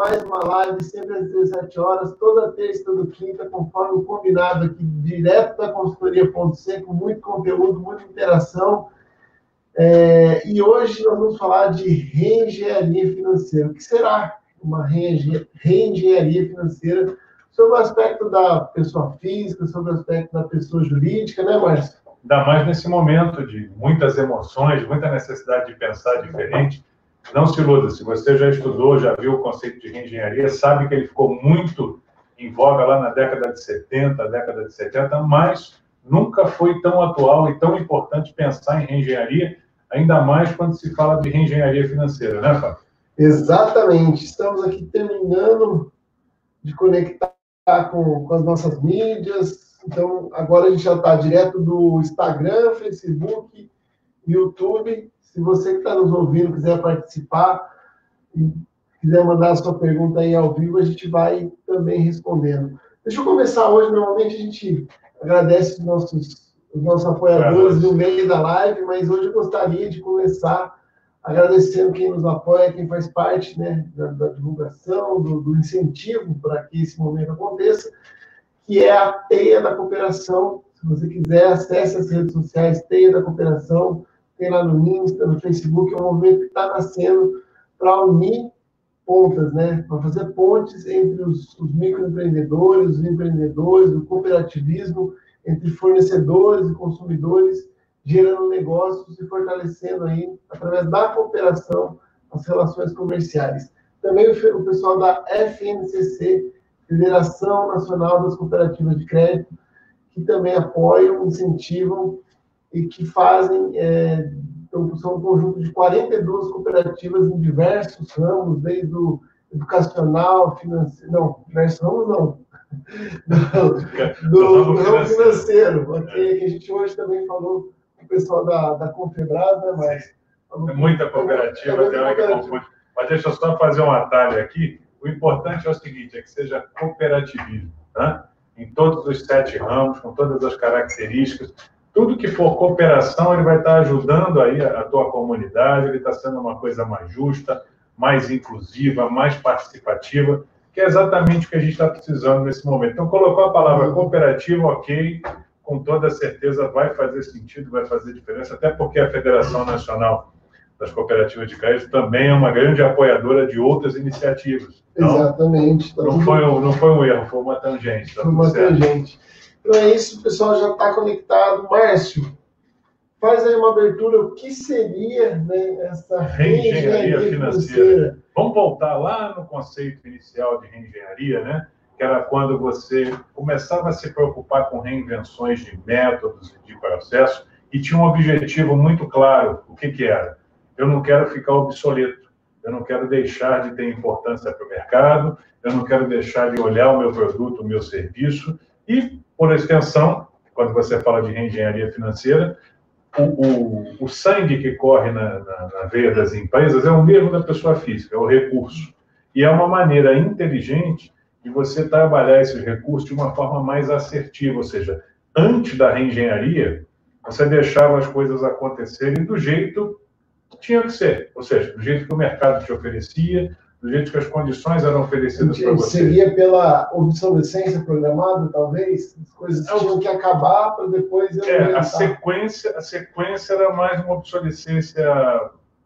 mais uma live, sempre às 17 horas, toda terça toda quinta, conforme o combinado aqui, direto da consultoria Ponto muito conteúdo, muita interação. É, e hoje nós vamos falar de reengenharia financeira. O que será uma reengenharia financeira sobre o aspecto da pessoa física, sobre o aspecto da pessoa jurídica, né, Márcio? Ainda mais nesse momento de muitas emoções, muita necessidade de pensar diferente. Não se iluda, se você já estudou, já viu o conceito de reengenharia, sabe que ele ficou muito em voga lá na década de 70, década de 70, mas nunca foi tão atual e tão importante pensar em reengenharia, ainda mais quando se fala de reengenharia financeira, né, Fábio? Exatamente. Estamos aqui terminando de conectar com, com as nossas mídias. Então, agora a gente já está direto do Instagram, Facebook, YouTube. Se você que está nos ouvindo quiser participar e quiser mandar a sua pergunta aí ao vivo, a gente vai também respondendo. Deixa eu começar hoje. Normalmente a gente agradece os nossos, os nossos apoiadores no meio da live, mas hoje eu gostaria de começar agradecendo quem nos apoia, quem faz parte né, da, da divulgação, do, do incentivo para que esse momento aconteça, que é a Teia da Cooperação. Se você quiser, acesse as redes sociais Teia da Cooperação, tem lá no Insta, no Facebook, é um movimento que está nascendo para unir pontas, né? Para fazer pontes entre os, os microempreendedores, os empreendedores, o cooperativismo, entre fornecedores e consumidores, gerando negócios e fortalecendo aí, através da cooperação, as relações comerciais. Também o, pessoal da FNCC, Federação Nacional das Cooperativas de Crédito, que também apoiam, incentivam e que fazem, é, então, são um conjunto de 42 cooperativas em diversos ramos, desde o educacional, financeiro, não, diversos ramos não, do, do, do ramo financeiro, okay? que a gente hoje também falou o pessoal da, da Confebrada, né, mas... É muita cooperativa, é, é cooperativa. Mas deixa eu só fazer um atalho aqui. O importante é o seguinte, é que seja cooperativismo, tá? em todos os sete ramos, com todas as características. Tudo que for cooperação, ele vai estar ajudando aí a, a tua comunidade, ele está sendo uma coisa mais justa, mais inclusiva, mais participativa, que é exatamente o que a gente está precisando nesse momento. Então, colocou a palavra cooperativa, ok, com toda certeza vai fazer sentido, vai fazer diferença, até porque a Federação Nacional das Cooperativas de Crédito também é uma grande apoiadora de outras iniciativas. Então, Exatamente. Tá não, foi um, não foi um erro, foi uma tangente. Tá foi uma certo. tangente. Então é isso, o pessoal já está conectado. Márcio, faz aí uma abertura, o que seria né, essa reengenharia financeira? financeira? Vamos voltar lá no conceito inicial de reengenharia, né? que era quando você começava a se preocupar com reinvenções de métodos e de processos e tinha um objetivo muito claro. O que, que era? Eu não quero ficar obsoleto, eu não quero deixar de ter importância para o mercado, eu não quero deixar de olhar o meu produto, o meu serviço e, por extensão, quando você fala de reengenharia financeira, o, o, o sangue que corre na, na, na veia das empresas é o mesmo da pessoa física, é o recurso. E é uma maneira inteligente de você trabalhar esses recursos de uma forma mais assertiva, ou seja, antes da reengenharia, você deixava as coisas acontecerem do jeito que tinha que ser, ou seja, do jeito que o mercado te oferecia, do jeito que as condições eram oferecidas para você. Seria pela obsolescência programada, talvez? As coisas é, tinham que acabar para depois... É, a sequência, a sequência era mais uma obsolescência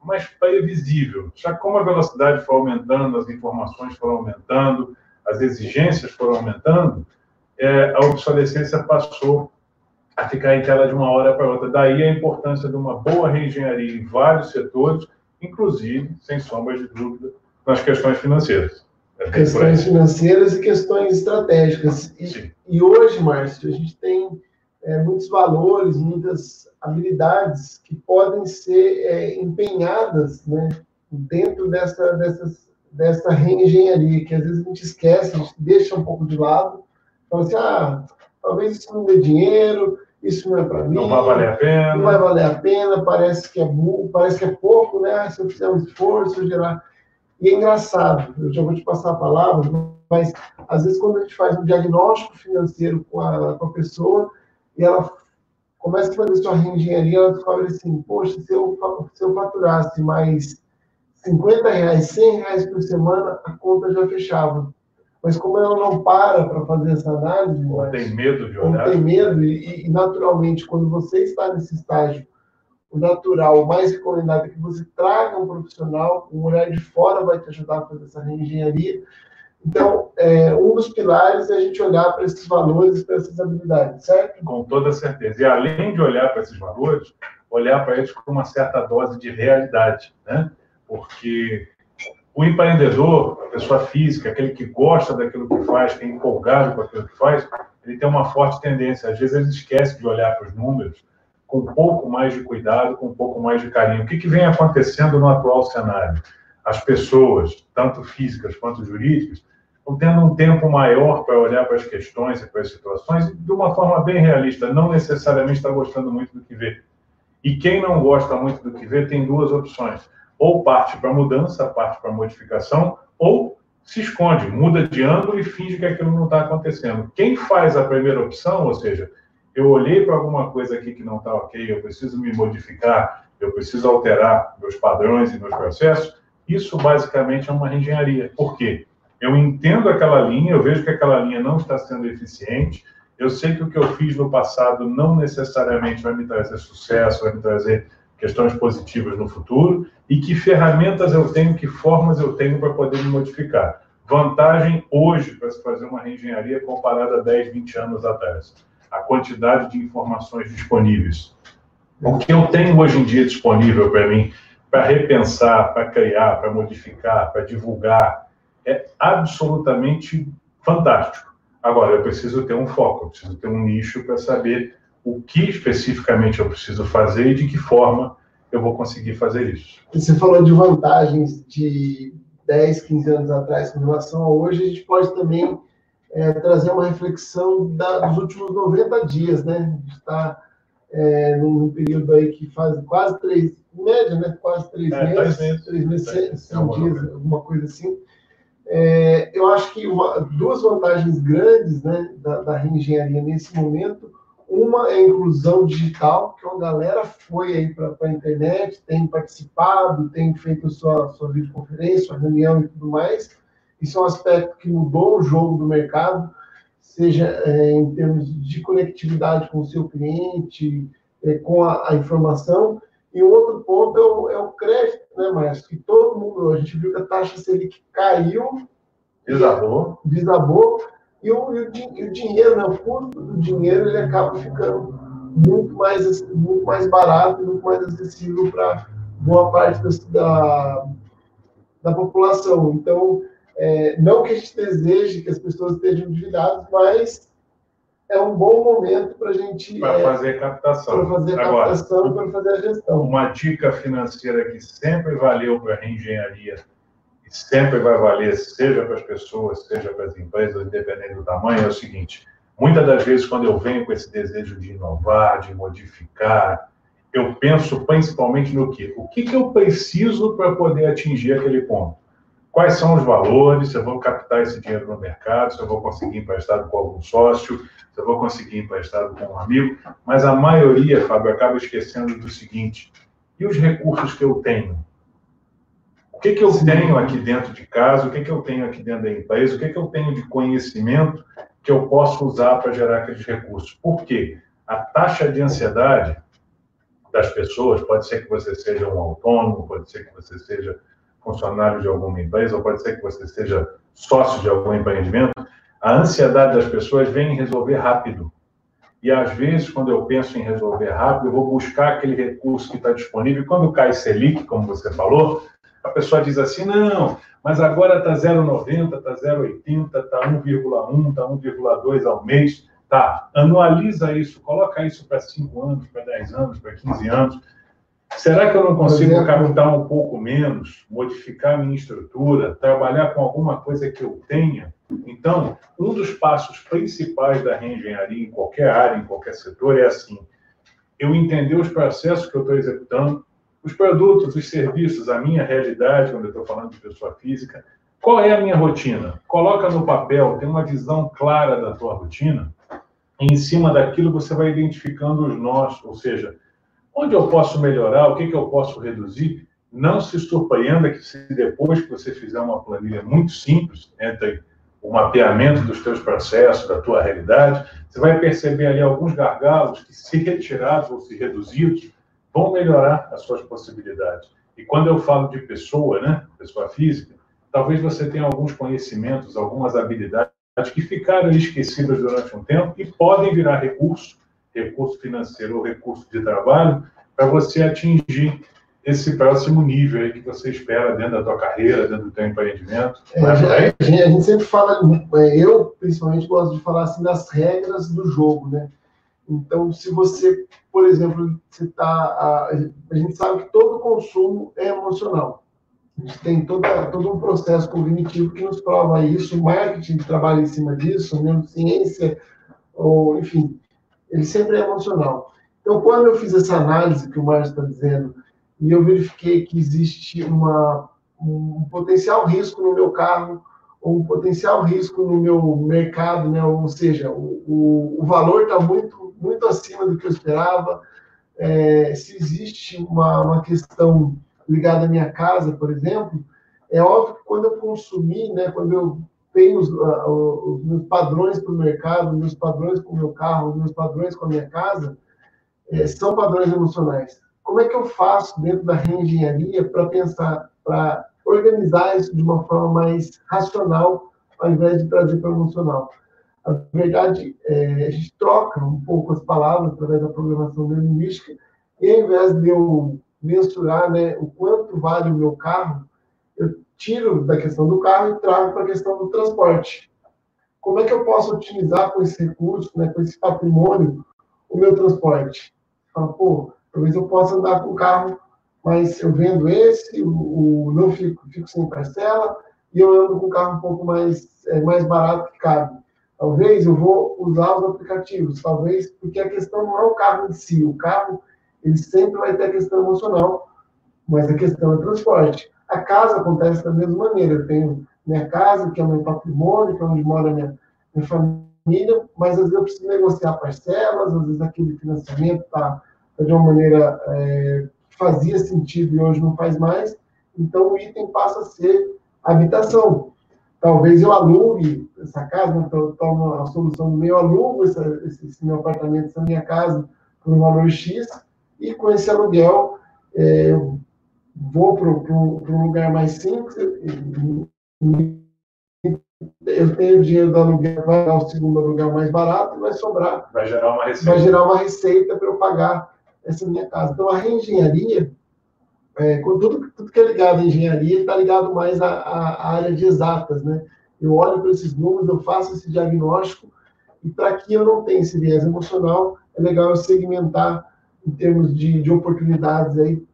mais previsível. Já como a velocidade foi aumentando, as informações foram aumentando, as exigências foram aumentando, é, a obsolescência passou a ficar em tela de uma hora para outra. Daí a importância de uma boa reengenharia em vários setores, inclusive, sem sombra de dúvida, nas questões financeiras. É questões financeiras e questões estratégicas. E, e hoje, Márcio, a gente tem é, muitos valores, muitas habilidades que podem ser é, empenhadas né, dentro dessa, dessas dessa reengenharia, que às vezes a gente esquece, a gente deixa um pouco de lado, fala assim, ah, talvez isso não dê dinheiro, isso não é para mim. Não vai valer a pena. Não vai valer a pena, parece que é, parece que é pouco, né? Se eu fizer um esforço, gerar... E é engraçado, eu já vou te passar a palavra, mas às vezes quando a gente faz um diagnóstico financeiro com a, com a pessoa e ela começa a fazer sua reengenharia, ela descobre assim, poxa, se eu, se eu faturasse mais 50 reais, 100 reais por semana, a conta já fechava. Mas como ela não para para fazer essa análise, ou tem medo de olhar, ou tem medo e, e, naturalmente quando você está nesse estágio, o natural, o mais recomendado é que você traga um profissional, um olhar de fora vai te ajudar a fazer essa reengenharia. Então, é, um dos pilares é a gente olhar para esses valores, para essas habilidades, certo? Com toda certeza. E além de olhar para esses valores, olhar para eles com uma certa dose de realidade, né? Porque o empreendedor, a pessoa física, aquele que gosta daquilo que faz, que é empolgado com aquilo que faz, ele tem uma forte tendência. Às vezes ele esquece de olhar para os números com um pouco mais de cuidado, com um pouco mais de carinho. O que, que vem acontecendo no atual cenário? As pessoas, tanto físicas quanto jurídicas, estão tendo um tempo maior para olhar para as questões e para as situações de uma forma bem realista, não necessariamente está gostando muito do que vê. E quem não gosta muito do que vê tem duas opções ou parte para mudança, parte para modificação, ou se esconde, muda de ângulo e finge que aquilo não está acontecendo. Quem faz a primeira opção, ou seja, eu olhei para alguma coisa aqui que não está ok, eu preciso me modificar, eu preciso alterar meus padrões e meus processos, isso basicamente é uma reengenharia. Por quê? Eu entendo aquela linha, eu vejo que aquela linha não está sendo eficiente, eu sei que o que eu fiz no passado não necessariamente vai me trazer sucesso, vai me trazer questões positivas no futuro e que ferramentas eu tenho, que formas eu tenho para poder me modificar. Vantagem hoje para se fazer uma reengenharia comparada a 10, 20 anos atrás. A quantidade de informações disponíveis. O que eu tenho hoje em dia disponível para mim, para repensar, para criar, para modificar, para divulgar, é absolutamente fantástico. Agora, eu preciso ter um foco, eu preciso ter um nicho para saber o que especificamente eu preciso fazer e de que forma eu vou conseguir fazer isso. Você falou de vantagens de 10, 15 anos atrás com relação a hoje, a gente pode também é, trazer uma reflexão da, dos últimos 90 dias, né? A gente está é, num período aí que faz quase três, em média, né? Quase três é, meses, meses, três meses, é, 100 é dias, alguma coisa assim. É, eu acho que uma, duas vantagens grandes né, da, da reengenharia nesse momento uma é a inclusão digital, que uma galera foi aí para a internet, tem participado, tem feito sua, sua videoconferência, sua reunião e tudo mais. Isso é um aspecto que mudou o jogo do mercado, seja é, em termos de conectividade com o seu cliente, é, com a, a, informação. E outro ponto é o, é o crédito, né, Márcio? Que todo mundo, a gente viu que a taxa Selic caiu, desabou, desabou e o, e o, e o dinheiro, né, o custo do dinheiro, ele acaba ficando muito mais, muito mais barato muito mais acessível para boa parte da, da população. Então, é, não que a gente deseje que as pessoas estejam endividadas, mas é um bom momento para a gente. Para é, fazer captação. Para fazer captação e para fazer a gestão. Uma dica financeira que sempre valeu para a reengenharia sempre vai valer, seja para as pessoas, seja para as empresas, independente do tamanho, é o seguinte: muitas das vezes, quando eu venho com esse desejo de inovar, de modificar, eu penso principalmente no quê? O que, que eu preciso para poder atingir aquele ponto? Quais são os valores? Se eu vou captar esse dinheiro no mercado, se eu vou conseguir emprestado com algum sócio, se eu vou conseguir emprestado com um amigo. Mas a maioria, Fábio, acaba esquecendo do seguinte: e os recursos que eu tenho? que, que eu tenho aqui dentro de casa, o que, que eu tenho aqui dentro da empresa, o que, que eu tenho de conhecimento que eu posso usar para gerar aqueles recursos. Por quê? A taxa de ansiedade das pessoas, pode ser que você seja um autônomo, pode ser que você seja funcionário de alguma empresa, ou pode ser que você seja sócio de algum empreendimento, a ansiedade das pessoas vem em resolver rápido. E às vezes, quando eu penso em resolver rápido, eu vou buscar aquele recurso que está disponível. E quando cai Selic, como você falou, a pessoa diz assim, não, mas agora está 0,90, está 0,80, está 1,1, está 1,2 ao mês. Tá, anualiza isso, coloca isso para 5 anos, para 10 anos, para 15 anos. Será que eu não consigo captar um pouco menos, modificar minha estrutura, trabalhar com alguma coisa que eu tenha? Então, um dos passos principais da reengenharia em qualquer área, em qualquer setor, é assim: eu entender os processos que eu estou executando, os produtos, os serviços, a minha realidade, quando eu estou falando de pessoa física, qual é a minha rotina? Coloca no papel, tem uma visão clara da tua rotina, e em cima daquilo você vai identificando os nós, ou seja, onde eu posso melhorar, o que, que eu posso reduzir, Não se surpreenda que se depois que você fizer uma planilha muito simples, entre o mapeamento dos teus processos, da tua realidade, você vai perceber ali alguns gargalos que, se retirados ou se reduzidos, vão melhorar as suas possibilidades. E quando eu falo de pessoa, né, pessoa física, talvez você tenha alguns conhecimentos, algumas habilidades que ficaram esquecidas durante um tempo e podem virar recurso, recurso financeiro ou recurso de trabalho, para você atingir esse próximo nível aí que você espera dentro da tua carreira, dentro do teu empreendimento. É, a, gente, a, gente, sempre fala, é, eu principalmente gosto de falar assim das regras do jogo, né? Então, se você, por exemplo, você tá, a, a gente sabe que todo consumo é emocional. A gente tem toda, todo um processo cognitivo que nos prova isso, o marketing trabalha em cima disso, a neurociência, ou, enfim, ele sempre é emocional. Então, quando eu fiz essa análise que o Márcio está dizendo, e eu verifiquei que existe uma, um potencial risco no meu carro, ou um potencial risco no meu mercado, né? ou seja, o, o, o valor está muito, muito acima do que eu esperava. É, se existe uma, uma questão ligada à minha casa, por exemplo, é óbvio que quando eu consumir, né, quando eu tenho os, os meus padrões para o mercado, meus padrões com o meu carro, meus padrões com a minha casa, é, são padrões emocionais como é que eu faço dentro da reengenharia para pensar, para organizar isso de uma forma mais racional, ao invés de trazer para o emocional? A verdade, é, a gente troca um pouco as palavras através da programação neurolinguística, e ao invés de eu mensurar né, o quanto vale o meu carro, eu tiro da questão do carro e trago para a questão do transporte. Como é que eu posso utilizar com esse recurso, né, com esse patrimônio, o meu transporte? Fala, pô, Talvez eu possa andar com o carro, mas eu vendo esse, o, o não fico, fico sem parcela, e eu ando com o carro um pouco mais, é, mais barato que cabe. Talvez eu vou usar os aplicativos, talvez, porque a questão não é o carro em si, o carro ele sempre vai ter a questão emocional, mas a questão é transporte. A casa acontece da mesma maneira. Eu tenho minha casa, que é o meu patrimônio, que é onde mora minha, minha família, mas às vezes eu preciso negociar parcelas, às vezes aquele financiamento está de uma maneira é, que fazia sentido e hoje não faz mais, então o item passa a ser habitação. Talvez eu alugue essa casa, então tomo a solução do meu alugo esse, esse, meu apartamento, essa minha casa, por um valor X, e com esse aluguel é, vou para um lugar mais simples, eu tenho dinheiro do aluguel, vai dar o segundo aluguel mais barato e vai sobrar. Vai gerar uma receita. Vai gerar uma receita para eu pagar essa minha casa. Então, a reengenharia, é, com tudo, tudo que é ligado à engenharia, está ligado mais à, à, área de exatas, né? Eu olho para esses números, eu faço esse diagnóstico, e para que eu não tenha esse viés emocional, é legal eu segmentar em termos de, de oportunidades aí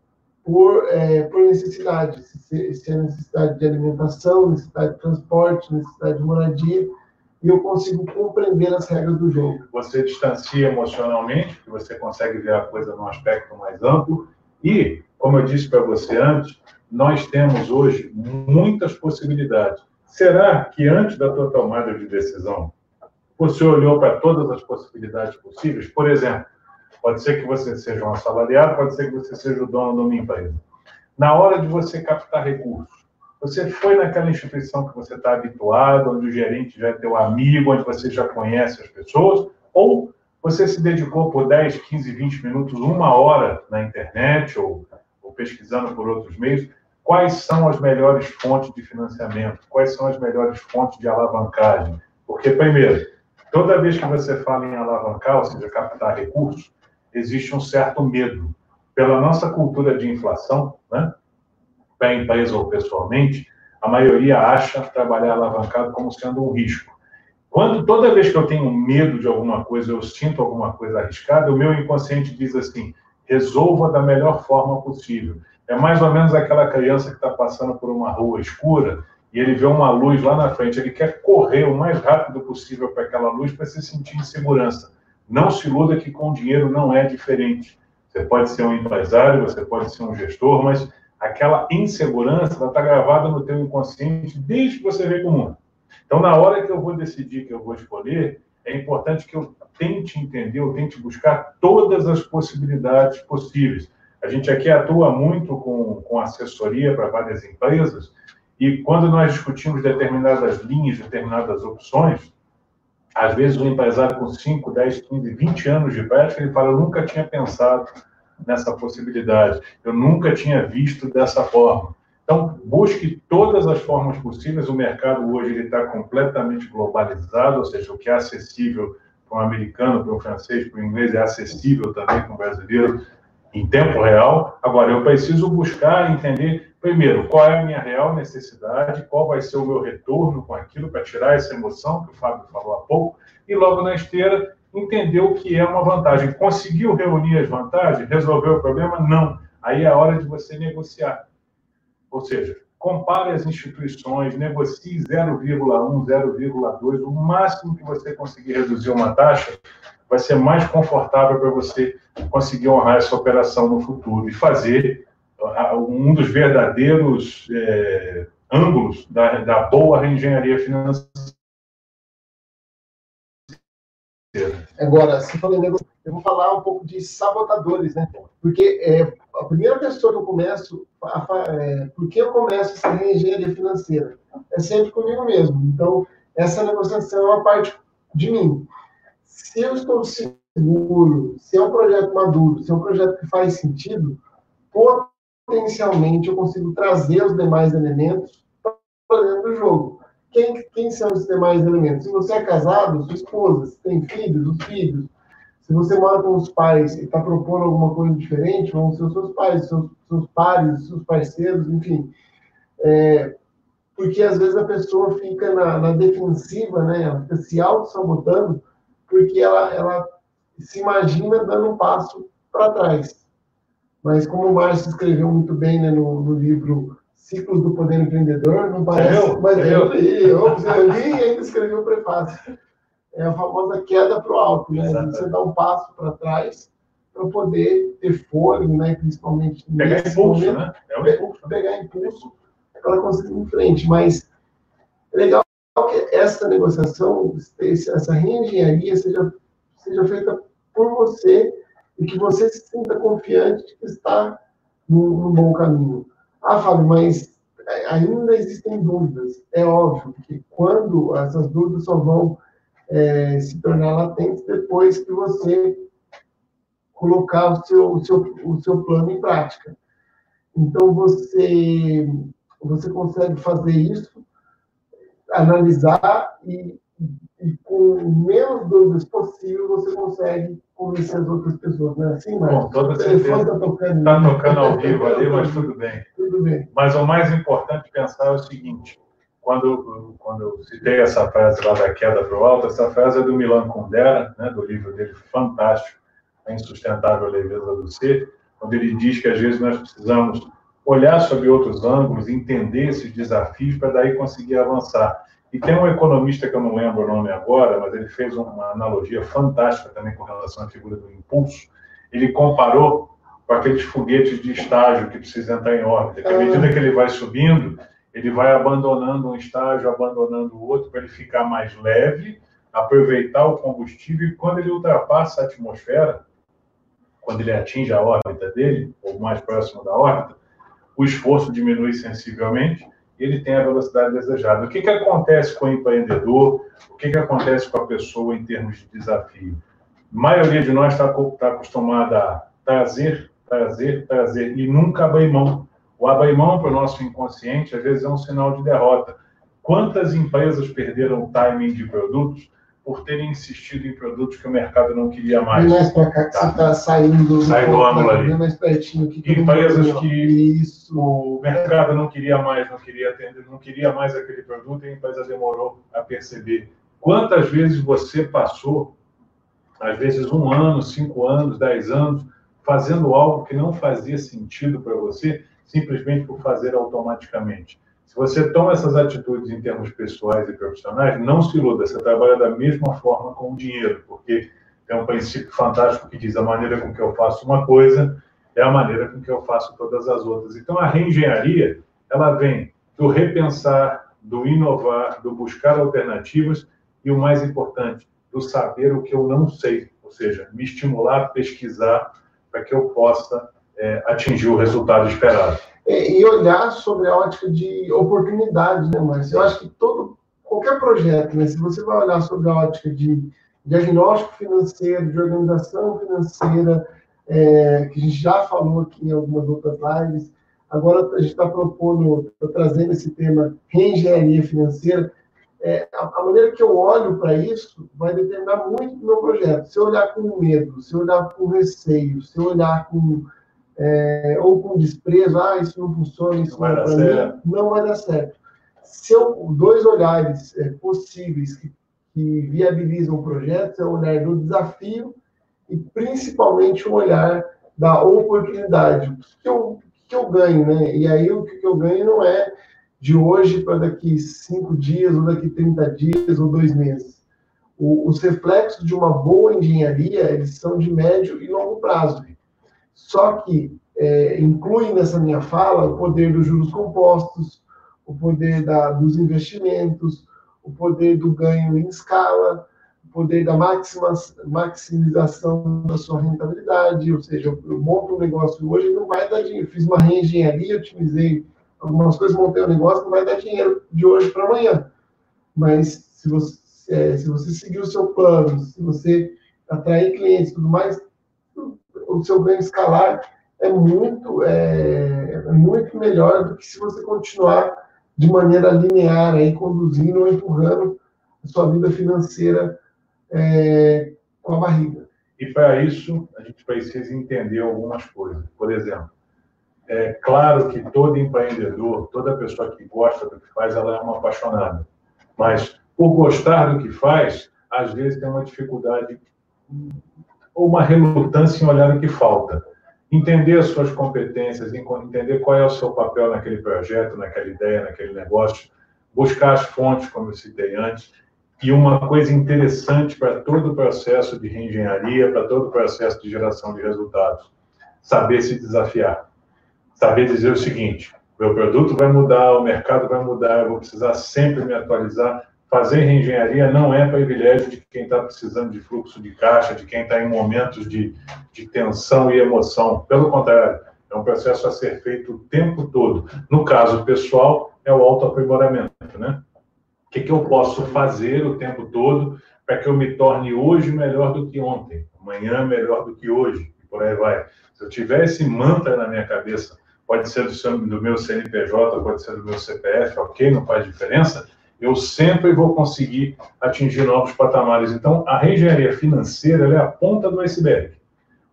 por, é, por necessidade. Se, se é necessidade de alimentação, necessidade de transporte, necessidade de moradia, e eu consigo compreender as regras do jogo. Você distancia emocionalmente, que você consegue ver a coisa num aspecto mais amplo. E, como eu disse para você antes, nós temos hoje muitas possibilidades. Será que antes da tua tomada de decisão, você olhou para todas as possibilidades possíveis? Por exemplo, pode ser que você seja um assalariado, pode ser que você seja o dono de uma empresa. Na hora de você captar recursos, você foi naquela instituição que você está habituado, onde o gerente já é teu amigo, onde você já conhece as pessoas, ou você se dedicou por 10, 15, 20 minutos, uma hora na internet ou, ou pesquisando por outros meios, quais são as melhores fontes de financiamento, quais são as melhores fontes de alavancagem. Porque, primeiro, toda vez que você fala em alavancar, ou seja, captar recursos, existe um certo medo. Pela nossa cultura de inflação, né? para empresa ou pessoalmente, a maioria acha trabalhar alavancado como sendo um risco. Quando toda vez que eu tenho medo de alguma coisa, eu sinto alguma coisa arriscada, o meu inconsciente diz assim: resolva da melhor forma possível. É mais ou menos aquela criança que está passando por uma rua escura e ele vê uma luz lá na frente, ele quer correr o mais rápido possível para aquela luz para se sentir em segurança. Não se iluda que com dinheiro não é diferente. Você pode ser um empresário, você pode ser um gestor, mas aquela insegurança está gravada no teu inconsciente desde que você veio para o mundo. Então, na hora que eu vou decidir que eu vou escolher, é importante que eu tente entender, eu tente buscar todas as possibilidades possíveis. A gente aqui atua muito com, com assessoria para várias empresas, e quando nós discutimos determinadas linhas, determinadas opções, às vezes um empresário com 5, 10, 15, 20 anos de prática, ele fala, eu nunca tinha pensado nessa possibilidade, eu nunca tinha visto dessa forma. Então, busque todas as formas possíveis. O mercado hoje está completamente globalizado, ou seja, o que é acessível para um americano, para um francês, para um inglês, é acessível também para um brasileiro em tempo real. Agora, eu preciso buscar entender, primeiro, qual é a minha real necessidade, qual vai ser o meu retorno com aquilo para tirar essa emoção que o Fábio falou há pouco, e logo na esteira, entender o que é uma vantagem. Conseguiu reunir as vantagens? Resolveu o problema? Não. Aí é a hora de você negociar. Ou seja, compare as instituições, negocie 0,1, 0,2, o máximo que você conseguir reduzir uma taxa, vai ser mais confortável para você conseguir honrar essa operação no futuro e fazer um dos verdadeiros é, ângulos da, da boa reengenharia financeira. Agora, se falando eu vou falar um pouco de sabotadores, né? Porque é, a primeira pessoa que eu começo, a, é, por que eu começo essa reengenharia financeira? É sempre comigo mesmo. Então, essa negociação é uma parte de mim. Se eu estou seguro, se é um projeto maduro, se é um projeto que faz sentido, potencialmente eu consigo trazer os demais elementos para dentro do jogo. Quem, quem são os demais elementos? Se você é casado, sua esposa. Se tem filhos, os filhos se você mora com os pais e está propondo alguma coisa diferente, vão ser os seus pais, seus, seus pares, seus parceiros, enfim. É, porque às vezes a pessoa fica na, na defensiva, né? Ela fica se auto-sabotando, porque ela, ela se imagina dando um passo para trás. Mas como o Márcio escreveu muito bem né, no, no livro Ciclos do Poder Empreendedor, não parece, mas eu li, eu, eu li e ainda escrevi o prefácio é a famosa queda para o alto, né? Exatamente. Você dá um passo para trás para poder ter fôlego, né? Principalmente pegar impulso, momento, né? É um impulso. Pegar impulso para conseguir ir em frente. Mas é legal que essa negociação, essa reengenharia seja, seja feita por você e que você se sinta confiante que está no, no bom caminho. Ah, Fábio, mas ainda existem dúvidas. É óbvio que quando essas dúvidas só vão é, se tornar latente depois que você colocar o seu, o seu, o seu plano em prática. Então, você, você consegue fazer isso, analisar e, e com menos dúvidas possível, você consegue convencer as outras pessoas, não é assim, Marcos? Bom, toda certeza. Está tocando, tá tocando ao vivo ali, mas tudo bem. Tudo bem. Mas o mais importante pensar é o seguinte, quando, quando eu citei essa frase lá da queda para o alto, essa frase é do Milan Kundera, né, do livro dele fantástico, A Insustentável Leveza do Ser, onde ele diz que às vezes nós precisamos olhar sobre outros ângulos, entender esses desafios para daí conseguir avançar. E tem um economista que eu não lembro o nome agora, mas ele fez uma analogia fantástica também com relação à figura do impulso. Ele comparou com aqueles foguetes de estágio que precisa entrar em órbita, que à medida que ele vai subindo, ele vai abandonando um estágio, abandonando o outro, para ele ficar mais leve, aproveitar o combustível, e quando ele ultrapassa a atmosfera, quando ele atinge a órbita dele, ou mais próximo da órbita, o esforço diminui sensivelmente ele tem a velocidade desejada. O que, que acontece com o empreendedor? O que, que acontece com a pessoa em termos de desafio? A maioria de nós está tá acostumada a trazer, trazer, trazer e nunca abrir mão o abrir mão para o nosso inconsciente, às vezes, é um sinal de derrota. Quantas empresas perderam o timing de produtos por terem insistido em produtos que o mercado não queria mais? Vem mais para cá que tá. você está saindo Sai do ângulo ali. mais pertinho. Que empresas que Isso. o mercado não queria mais, não queria atender, não queria mais aquele produto e a empresa demorou a perceber. Quantas vezes você passou, às vezes um ano, cinco anos, dez anos, fazendo algo que não fazia sentido para você simplesmente por fazer automaticamente. Você toma essas atitudes em termos pessoais e profissionais, não se iluda, você trabalha da mesma forma com o dinheiro, porque é um princípio fantástico que diz a maneira com que eu faço uma coisa é a maneira com que eu faço todas as outras. Então, a reengenharia, ela vem do repensar, do inovar, do buscar alternativas e, o mais importante, do saber o que eu não sei, ou seja, me estimular a pesquisar para que eu possa é, atingir o resultado esperado. E, e olhar sobre a ótica de oportunidade, né, Márcio? Eu acho que todo, qualquer projeto, né, se você vai olhar sobre a ótica de diagnóstico financeiro, de organização financeira, é, que a gente já falou aqui em algumas outras lives, agora a gente está propondo, está trazendo esse tema reengenharia financeira, é, a, maneira que eu olho para isso vai determinar muito do meu projeto. Se eu olhar com medo, se eu olhar com receio, se eu olhar com é, ou com desprezo, ah, isso não funciona, isso não, não é para mim, não vai dar certo. Se eu dois olhares é, possíveis que, que viabilizam o projeto é o olhar do desafio e principalmente o olhar da oportunidade. O que eu, que eu ganho, né? E aí o que eu ganho não é de hoje para daqui cinco dias, ou daqui 30 dias, ou dois meses. O, os reflexos de uma boa engenharia, eles são de médio e longo prazo. Só que é, inclui nessa minha fala o poder dos juros compostos, o poder da, dos investimentos, o poder do ganho em escala, o poder da maxima, maximização da sua rentabilidade, ou seja, eu monto um negócio hoje não vai dar dinheiro. Fiz uma reengenharia, otimizei algumas coisas, montei um negócio, não vai dar dinheiro de hoje para amanhã. Mas se você, é, se você seguir o seu plano, se você atrair clientes e tudo mais, o seu ganho escalar é muito, é, é, muito melhor do que se você continuar de maneira linear, aí, conduzindo ou empurrando a sua vida financeira é, com a barriga. E para isso, a gente precisa entender algumas coisas. Por exemplo, é claro que todo empreendedor, toda pessoa que gosta do que faz, ela é uma apaixonada. Mas, por gostar do que faz, às vezes tem uma dificuldade ou uma relutância em olhar o que falta. Entender as suas competências, entender qual é o seu papel naquele projeto, naquela ideia, naquele negócio, buscar as fontes, como eu citei antes, e uma coisa interessante para todo o processo de reengenharia, para todo o processo de geração de resultados, saber se desafiar saber dizer o seguinte: meu produto vai mudar, o mercado vai mudar, eu vou precisar sempre me atualizar. Fazer reengenharia não é privilégio de quem está precisando de fluxo de caixa, de quem está em momentos de, de tensão e emoção. Pelo contrário, é um processo a ser feito o tempo todo. No caso pessoal, é o autoaprimoramento, né? O que, que eu posso fazer o tempo todo para que eu me torne hoje melhor do que ontem, amanhã melhor do que hoje, e por aí vai. Se eu tiver esse mantra na minha cabeça, pode ser do, seu, do meu CNPJ, pode ser do meu CPF, ok, não faz diferença, eu sempre vou conseguir atingir novos patamares. Então, a reengenharia financeira é a ponta do iceberg.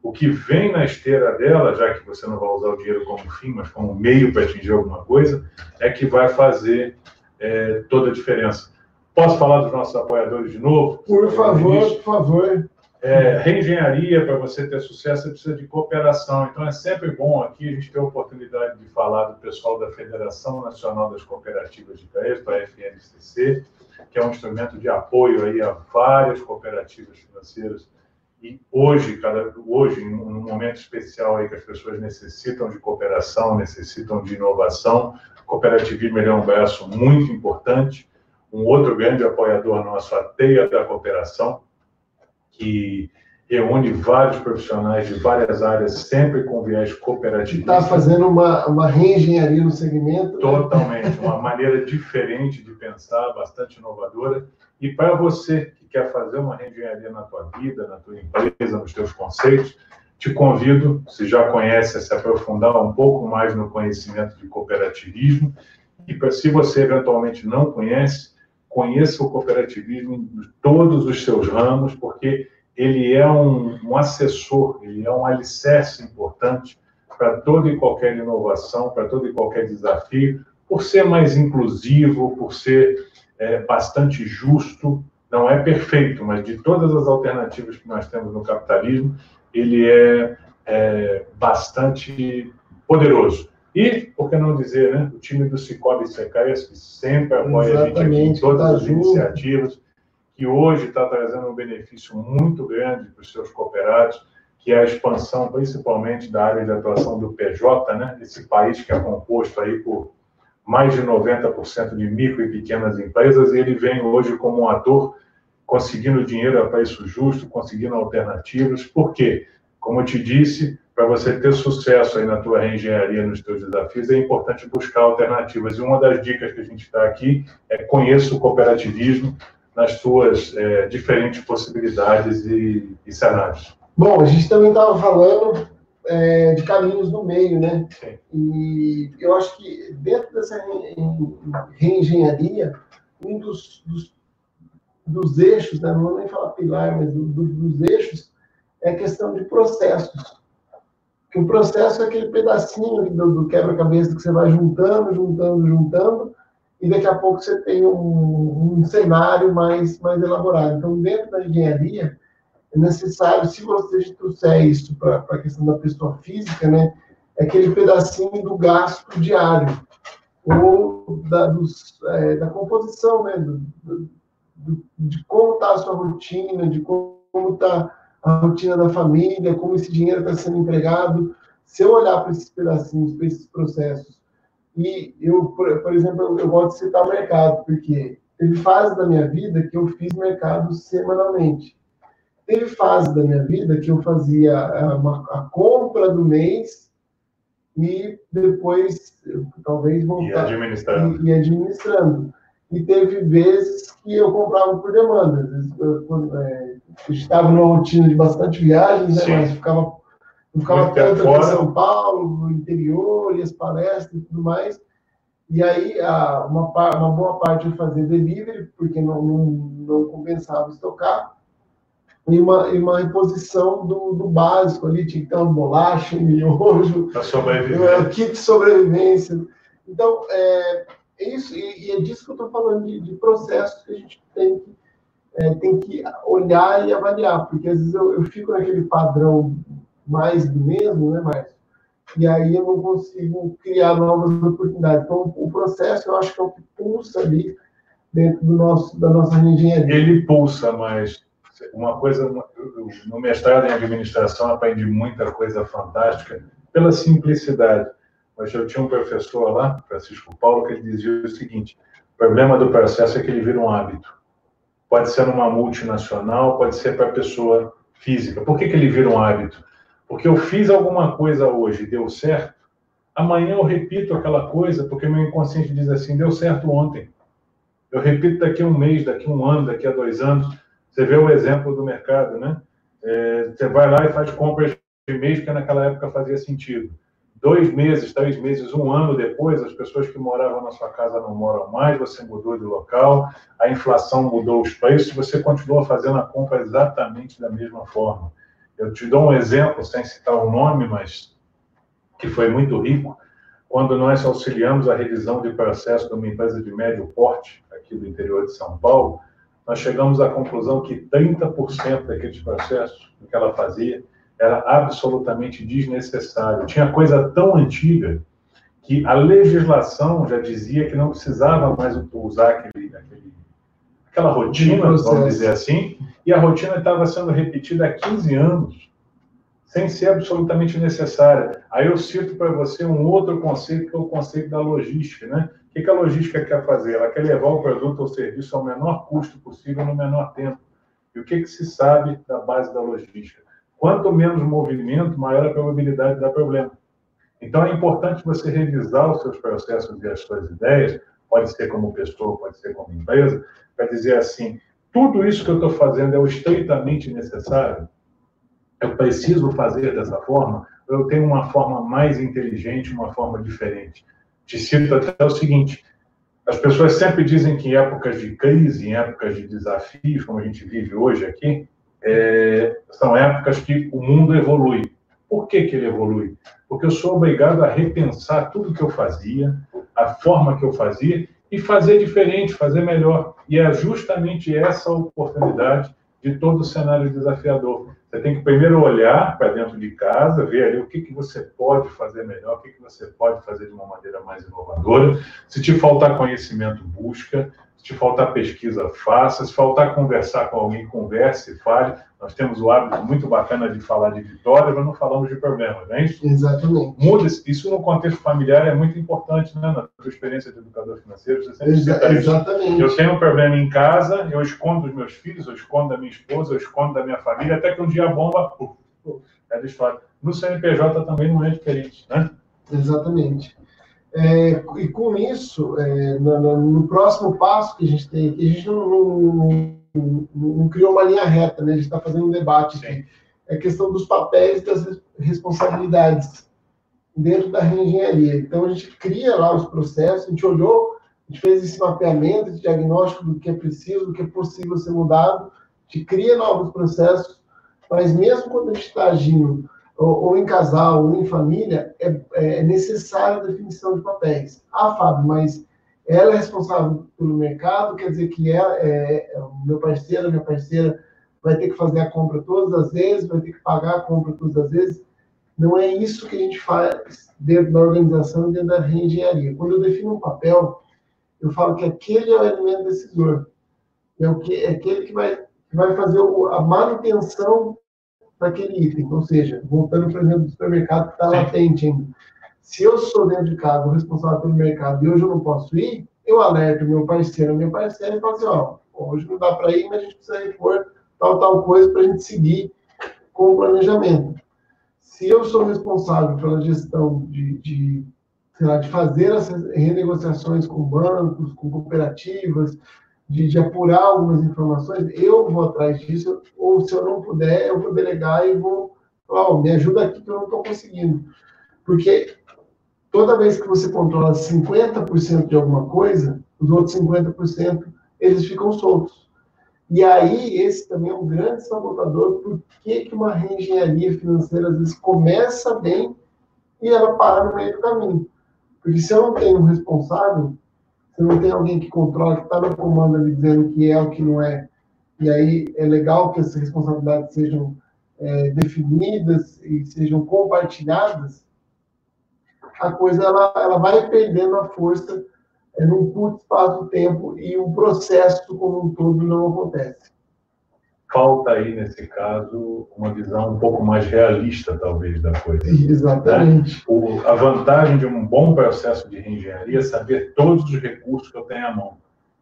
O que vem na esteira dela, já que você não vai usar o dinheiro como fim, mas como meio para atingir alguma coisa, é que vai fazer é, toda a diferença. Posso falar dos nossos apoiadores de novo? Por favor, por favor. É, reengenharia, para você ter sucesso, você precisa de cooperação. Então, é sempre bom aqui a gente ter a oportunidade de falar do pessoal da Federação Nacional das Cooperativas de Crédito, a FNCC, que é um instrumento de apoio aí a várias cooperativas financeiras. E hoje, cada, hoje, num momento especial aí que as pessoas necessitam de cooperação, necessitam de inovação, cooperativismo é um braço muito importante. Um outro grande apoiador nosso, a Teia da Cooperação, que reúne vários profissionais de várias áreas, sempre com viés cooperativo. Está fazendo uma, uma reengenharia no segmento. Né? Totalmente, uma maneira diferente de pensar, bastante inovadora. E para você que quer fazer uma reengenharia na tua vida, na tua empresa, nos teus conceitos, te convido, se já conhece, a se aprofundar um pouco mais no conhecimento de cooperativismo. E se você eventualmente não conhece, conheça o cooperativismo em todos os seus ramos, porque ele é um, um assessor, ele é um alicerce importante para toda e qualquer inovação, para todo e qualquer desafio, por ser mais inclusivo, por ser é, bastante justo, não é perfeito, mas de todas as alternativas que nós temos no capitalismo, ele é, é bastante poderoso. E, por que não dizer, né, o time do Cicobi Secaias, que sempre apoia Exatamente, a gente em todas tá as junto. iniciativas, que hoje está trazendo um benefício muito grande para os seus cooperados, que é a expansão principalmente da área de atuação do PJ, né, esse país que é composto aí por mais de 90% de micro e pequenas empresas, e ele vem hoje como um ator conseguindo dinheiro a preço justo, conseguindo alternativas. Por quê? Como eu te disse, para você ter sucesso aí na tua reengenharia, nos teus desafios, é importante buscar alternativas. E uma das dicas que a gente está aqui é conheça o cooperativismo nas suas é, diferentes possibilidades e, e, cenários. Bom, a gente também estava falando é, de caminhos no meio, né? Sim. E eu acho que dentro dessa reengenharia, um dos, dos, dos eixos, né? não vou nem falar pilar, mas do, do, dos eixos, é a questão de processos. Que o processo é aquele pedacinho do, do quebra-cabeça que você vai juntando, juntando, juntando, e daqui a pouco você tem um, um cenário mais, mais elaborado. Então, dentro da engenharia, é necessário, se você trouxer isso para a questão da pessoa física, né, é aquele pedacinho do gasto diário, ou da, dos, é, da composição, né, do, do, de como está a sua rotina, de como está a rotina da família, como esse dinheiro está sendo empregado. Se eu olhar para esses pedacinhos, para esses processos, e eu, por, exemplo, eu, eu gosto de citar o mercado, porque teve fase da minha vida que eu fiz mercado semanalmente. Teve fase da minha vida que eu fazia é, uma, a compra do mês e depois, talvez, voltar. E administrando. E, e administrando. E teve vezes que eu comprava por demanda. Às vezes, eu, é, estava numa rotina de bastante viagens, né, mas ficava, ficava tanto aqui em São Paulo, no interior, e as palestras e tudo mais. E aí, a, uma, uma boa parte eu fazia delivery, porque não, não, não compensava estocar e uma, e uma reposição do, do básico ali, tinha uma bolacha, miojo, um kit de sobrevivência. Então, é, é isso, e, e, é disso que eu estou falando, de, de processos que a gente tem que, é, tem que olhar e avaliar, porque às vezes eu, eu fico naquele padrão mais do mesmo, né, Márcio? E aí eu não consigo criar novas oportunidades. Então, o processo, eu acho que é o que pulsa ali dentro do nosso, da nossa engenharia. Ele pulsa, mas uma coisa, no mestrado em administração aprendi muita coisa fantástica pela simplicidade. Mas eu tinha um professor lá, Francisco Paulo, que ele dizia o seguinte: o problema do processo é que ele vira um hábito. Pode ser numa multinacional, pode ser para pessoa física. Por que, que ele vira um hábito? Porque eu fiz alguma coisa hoje deu certo, amanhã eu repito aquela coisa, porque meu inconsciente diz assim: deu certo ontem. Eu repito daqui a um mês, daqui a um ano, daqui a dois anos. Você vê o exemplo do mercado, né? É, você vai lá e faz compras de mês, que naquela época fazia sentido. Dois meses, três meses, um ano depois, as pessoas que moravam na sua casa não moram mais, você mudou de local, a inflação mudou os preços, você continua fazendo a compra exatamente da mesma forma. Eu te dou um exemplo, sem citar o nome, mas que foi muito rico. Quando nós auxiliamos a revisão de processo de uma empresa de médio porte, aqui do interior de São Paulo, nós chegamos à conclusão que 30% daqueles processos que ela fazia era absolutamente desnecessário. Tinha coisa tão antiga que a legislação já dizia que não precisava mais usar aquele, aquele, aquela rotina, vamos dizer assim, e a rotina estava sendo repetida há 15 anos, sem ser absolutamente necessária. Aí eu cito para você um outro conceito, que é o conceito da logística, né? O que a logística quer fazer? Ela quer levar o produto ou serviço ao menor custo possível no menor tempo. E o que, que se sabe da base da logística? Quanto menos movimento, maior a probabilidade de dar problema. Então, é importante você revisar os seus processos e as suas ideias, pode ser como pessoa, pode ser como empresa, para dizer assim: tudo isso que eu estou fazendo é o estritamente necessário? Eu preciso fazer dessa forma? Ou eu tenho uma forma mais inteligente, uma forma diferente? te cito até o seguinte: as pessoas sempre dizem que em épocas de crise, em épocas de desafios, como a gente vive hoje aqui, é, são épocas que o mundo evolui. Por que, que ele evolui? Porque eu sou obrigado a repensar tudo que eu fazia, a forma que eu fazia e fazer diferente, fazer melhor. E é justamente essa oportunidade de todo o cenário desafiador. Você tem que primeiro olhar para dentro de casa, ver ali o que, que você pode fazer melhor, o que, que você pode fazer de uma maneira mais inovadora. Se te faltar conhecimento, busca. Se faltar pesquisa, faça. Se faltar conversar com alguém, converse, fale. Nós temos o hábito muito bacana de falar de vitória, mas não falamos de problemas, não é isso? Exatamente. Muda isso no contexto familiar é muito importante, né? Na sua experiência de educador financeiro, você sempre Exa Exatamente. Eu tenho um problema em casa, eu escondo dos meus filhos, eu escondo da minha esposa, eu escondo da minha família, até que um dia a bomba, é da história. no CNPJ também não é diferente, né? Exatamente. É, e com isso, é, no, no, próximo passo que a gente tem, que a gente não, não, não, não criou uma linha reta, né? A gente está fazendo um debate aqui. É a questão dos papéis e das responsabilidades dentro da reengenharia. Então, a gente cria lá os processos, a gente olhou, a gente fez esse mapeamento, esse diagnóstico do que é preciso, do que é possível ser mudado, a gente cria novos processos, mas mesmo quando a gente está agindo ou, ou, em casal, ou em família, é, é necessária a definição de papéis. Ah, Fábio, mas ela é responsável pelo mercado, quer dizer que ela, é, é, o meu parceiro, minha parceira, vai ter que fazer a compra todas as vezes, vai ter que pagar a compra todas as vezes. Não é isso que a gente faz dentro da organização, dentro da reengenharia. Quando eu defino um papel, eu falo que aquele é o elemento decisor. É, o que, é aquele que vai, que vai fazer a manutenção daquele item. Ou seja, voltando, por exemplo, do supermercado que está latente ainda. Se eu sou dentro de casa o responsável pelo mercado e hoje eu não posso ir, eu alerto meu parceiro, meu parceiro e falo assim, ó, hoje não dá para ir, mas a gente precisa repor tal, tal coisa para a gente seguir com o planejamento. Se eu sou responsável pela gestão de, de, lá, de fazer as renegociações com bancos, com cooperativas, de, de, apurar algumas informações, eu vou atrás disso, ou se eu não puder, eu vou delegar e vou falar, oh, me ajuda aqui que eu não estou conseguindo. Porque toda vez que você controla 50% de alguma coisa, os outros 50% eles ficam soltos. E aí, esse também é um grande sabotador, por que, que uma reengenharia financeira às vezes começa bem e ela para no meio do caminho. Porque se eu não tenho um responsável, você não tem alguém que controla, que está no comando ali dizendo que é o que não é. E aí é legal que essas responsabilidades sejam é, definidas e sejam compartilhadas. A coisa ela, ela vai perdendo a força é, num curto espaço de tempo e o processo como um todo não acontece falta aí, nesse caso, uma visão um pouco mais realista, talvez, da coisa. Exatamente. Né? O, a vantagem de um bom processo de reengenharia é saber todos os recursos que eu tenho à mão.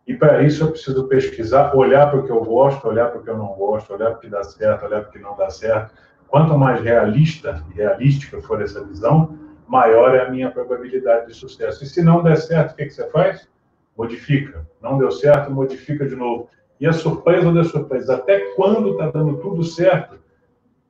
E para isso eu preciso pesquisar, olhar para o que eu gosto, olhar para o que eu não gosto, olhar para o que dá certo, olhar para o que não dá certo. Quanto mais realista e realística for essa visão, maior é a minha probabilidade de sucesso. E se não der certo, o que, que você faz? Modifica. Não deu certo, modifica de novo e a surpresa das surpresas, até quando está dando tudo certo,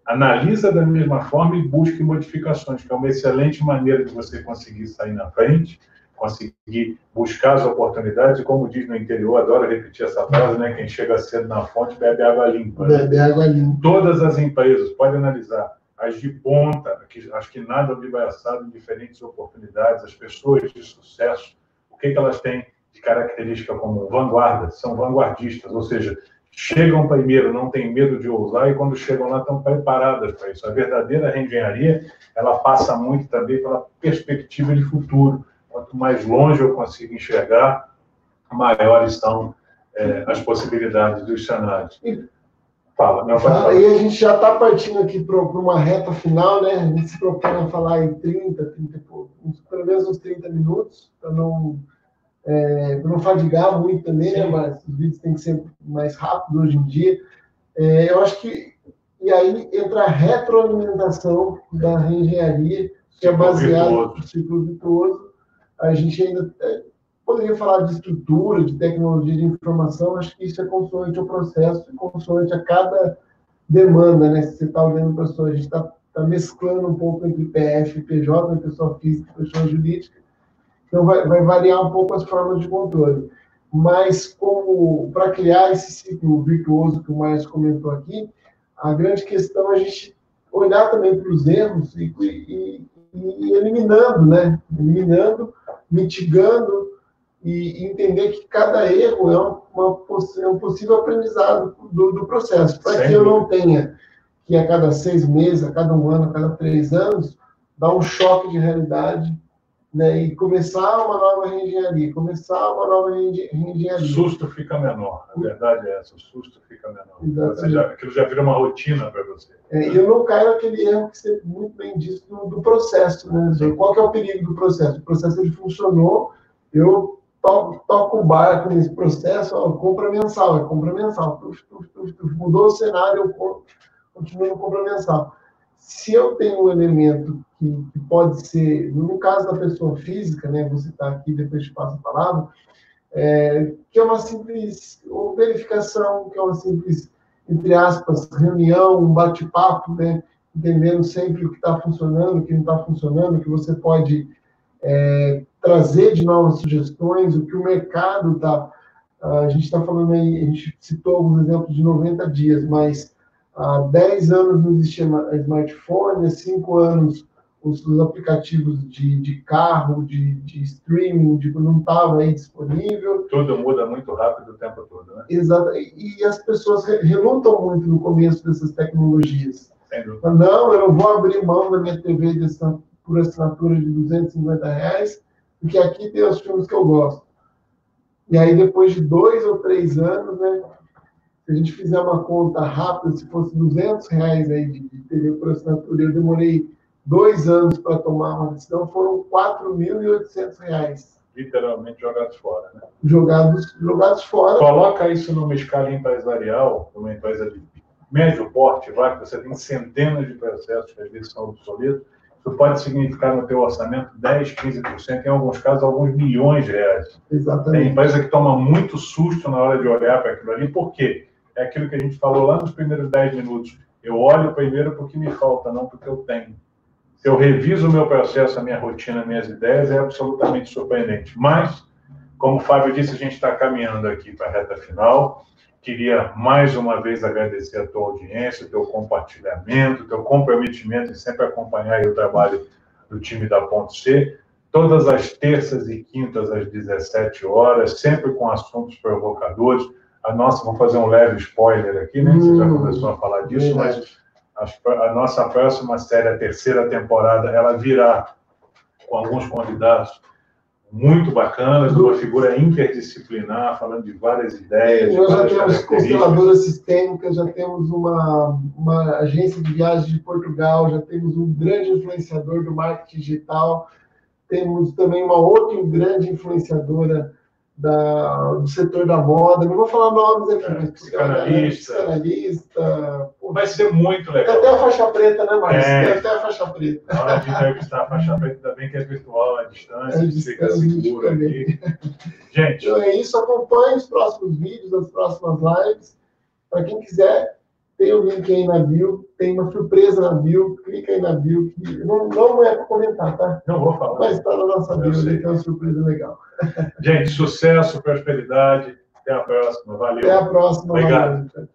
analisa da mesma forma e busque modificações, que é uma excelente maneira de você conseguir sair na frente, conseguir buscar as oportunidades, e como diz no interior, adoro repetir essa frase, né? Quem chega cedo na fonte bebe água limpa. Né? Bebe água limpa. Todas as empresas, pode analisar, as de ponta, que, acho que nada me vai assado em diferentes oportunidades, as pessoas de sucesso, o que, que elas têm de característica como vanguarda, são vanguardistas, ou seja, chegam primeiro, não têm medo de ousar e quando chegam lá estão preparadas para isso. A verdadeira reengenharia, ela passa muito também pela perspectiva de futuro. Quanto mais longe eu consigo enxergar, maiores são é, as possibilidades dos cenários. Fala, pode falar. E a gente já está partindo aqui para uma reta final, né? A gente se propõe a falar em 30, 30 pelo menos uns 30 minutos, para não é, para não fadigar muito também, né, mas os vídeos têm que ser mais rápidos hoje em dia. É, eu acho que. E aí entra a retroalimentação da reengenharia, que é baseada no ciclo virtuoso. A gente ainda é, poderia falar de estrutura, de tecnologia de informação, acho que isso é consoante ao processo e consoante a cada demanda, né? Se você está olhando para a a gente está tá mesclando um pouco entre PF PJ, né, pessoa física e pessoa jurídica, então, vai, vai variar um pouco as formas de controle. Mas, como para criar esse ciclo virtuoso que o Márcio comentou aqui, a grande questão é a gente olhar também para os erros e, e, e, eliminando, né? Eliminando, mitigando e entender que cada erro é, uma, é um possível aprendizado do, do processo. Para que eu não tenha que a cada seis meses, a cada um ano, a cada três anos, dar um choque de realidade né, e começar uma nova reengenharia, começar uma nova reengenharia. O susto fica menor, a verdade é essa, o susto fica menor. Você já, aquilo já vira uma rotina para você. É, e eu não caio naquele erro que você muito bem disse do, do processo. Né? Qual que é o perigo do processo? O processo ele funcionou, eu toco, toco o barco nesse processo, ó, compra mensal, é compra mensal. Tuf, tuf, tuf, mudou o cenário, eu continuo no compra mensal. Se eu tenho um elemento que, que, pode ser, no caso da pessoa física, né, vou citar aqui, depois te passo a palavra, é, que é uma simples verificação, que é uma simples, entre aspas, reunião, um bate-papo, né, entendendo sempre o que está funcionando, o que não está funcionando, o que você pode é, trazer de novas sugestões, o que o mercado está. A gente está falando aí, a gente citou alguns exemplos de 90 dias, mas há 10 anos não existia smartphone, há 5 anos os, os aplicativos de, de carro, de, de streaming, de, não estavam aí disponível. Tudo muda muito rápido o tempo todo, né? Exato. E, e as pessoas relutam muito no começo dessas tecnologias. Não, eu vou abrir mão da minha TV dessa, por assinatura de 250 reais, porque aqui tem os filmes que eu gosto. E aí, depois de dois ou três anos, né, se a gente fizer uma conta rápida, se fosse 200 reais aí de, de TV por assinatura, eu demorei dois anos para tomar uma decisão, foram 4.800 reais. Literalmente jogados fora, né? Jogados, jogados fora. Coloca isso numa escala empresarial, numa empresa de médio porte, vai, que você tem centenas de processos que às vezes são obsoletos, isso pode significar no teu orçamento 10, 15%, em alguns casos, alguns milhões de reais. Exatamente. Tem empresa que toma muito susto na hora de olhar para aquilo ali, por quê? É aquilo que a gente falou lá nos primeiros 10 minutos. Eu olho primeiro porque me falta, não porque eu tenho. Eu reviso o meu processo, a minha rotina, minhas ideias, é absolutamente surpreendente. Mas, como o Fábio disse, a gente está caminhando aqui para a reta final. Queria mais uma vez agradecer a tua audiência, o teu compartilhamento, o teu comprometimento em sempre acompanhar o trabalho do time da Ponte C. Todas as terças e quintas às 17 horas, sempre com assuntos provocadores. A nossa, vou fazer um leve spoiler aqui, né? Você já hum, começou a falar disso, mas a nossa próxima série, a terceira temporada, ela virá com alguns convidados muito bacanas, uma figura interdisciplinar, falando de várias ideias. Nós já temos consteladoras sistêmicas, já temos uma, uma agência de viagens de Portugal, já temos um grande influenciador do marketing digital, temos também uma outra grande influenciadora da, do setor da moda. Não vou falar nomes aqui, mas psicanalista. psicanalista. Vai ser muito legal. Tem até a faixa preta, né, Márcio? É. Tem até a faixa preta. Na hora de entrevistar a faixa preta, ainda bem que é virtual, à distância, é, fica seguro aqui. Gente. Então é isso. Acompanhe os próximos vídeos, as próximas lives. Para quem quiser, tem o link aí na bio, tem uma surpresa na bio, clica aí na bio, que não, não é para comentar, tá? Não vou falar. Mas está na nossa bio, tem uma surpresa legal. Gente, sucesso, prosperidade, até a próxima, valeu. Até a próxima, Obrigado. Valeu.